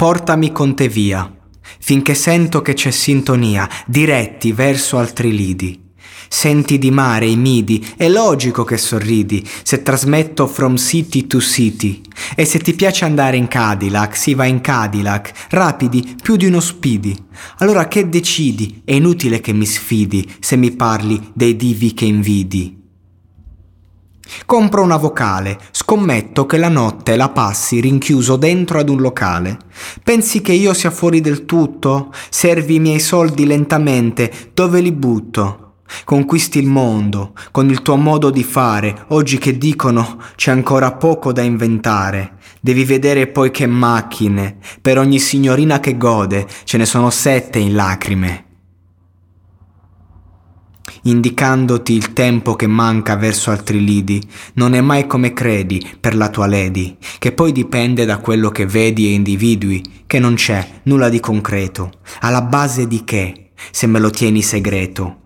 Portami con te via, finché sento che c'è sintonia, diretti verso altri lidi. Senti di mare i midi, è logico che sorridi se trasmetto from city to city. E se ti piace andare in Cadillac, si va in Cadillac, rapidi più di uno speedy. Allora che decidi? È inutile che mi sfidi se mi parli dei divi che invidi. Compro una vocale, scommetto che la notte la passi rinchiuso dentro ad un locale. Pensi che io sia fuori del tutto? Servi i miei soldi lentamente, dove li butto? Conquisti il mondo con il tuo modo di fare, oggi che dicono c'è ancora poco da inventare. Devi vedere poi che macchine, per ogni signorina che gode ce ne sono sette in lacrime indicandoti il tempo che manca verso altri lidi, non è mai come credi per la tua lady, che poi dipende da quello che vedi e individui, che non c'è nulla di concreto, alla base di che, se me lo tieni segreto.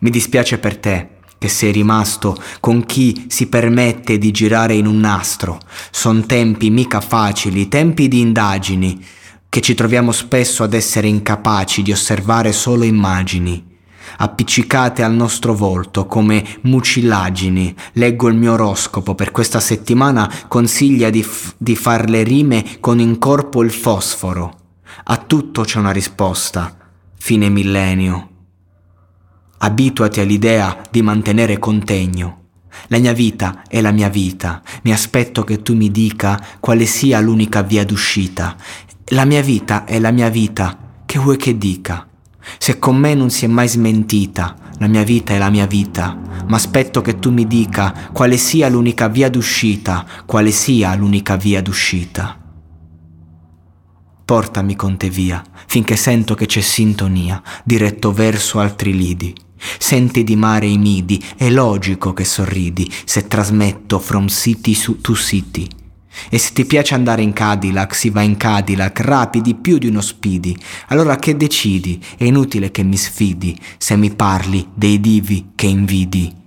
Mi dispiace per te, che sei rimasto con chi si permette di girare in un nastro. Son tempi mica facili, tempi di indagini, che ci troviamo spesso ad essere incapaci di osservare solo immagini appiccicate al nostro volto come mucillagini. Leggo il mio oroscopo per questa settimana, consiglia di, f- di far le rime con in corpo il fosforo. A tutto c'è una risposta. Fine millennio. Abituati all'idea di mantenere contegno. La mia vita è la mia vita. Mi aspetto che tu mi dica quale sia l'unica via d'uscita. La mia vita è la mia vita. Che vuoi che dica? Se con me non si è mai smentita, la mia vita è la mia vita, ma aspetto che tu mi dica quale sia l'unica via d'uscita, quale sia l'unica via d'uscita. Portami con te via, finché sento che c'è sintonia, diretto verso altri lidi. Senti di mare i midi, è logico che sorridi se trasmetto from city to city e se ti piace andare in Cadillac, si va in Cadillac, rapidi più di uno speedy. Allora che decidi? È inutile che mi sfidi se mi parli dei divi che invidi.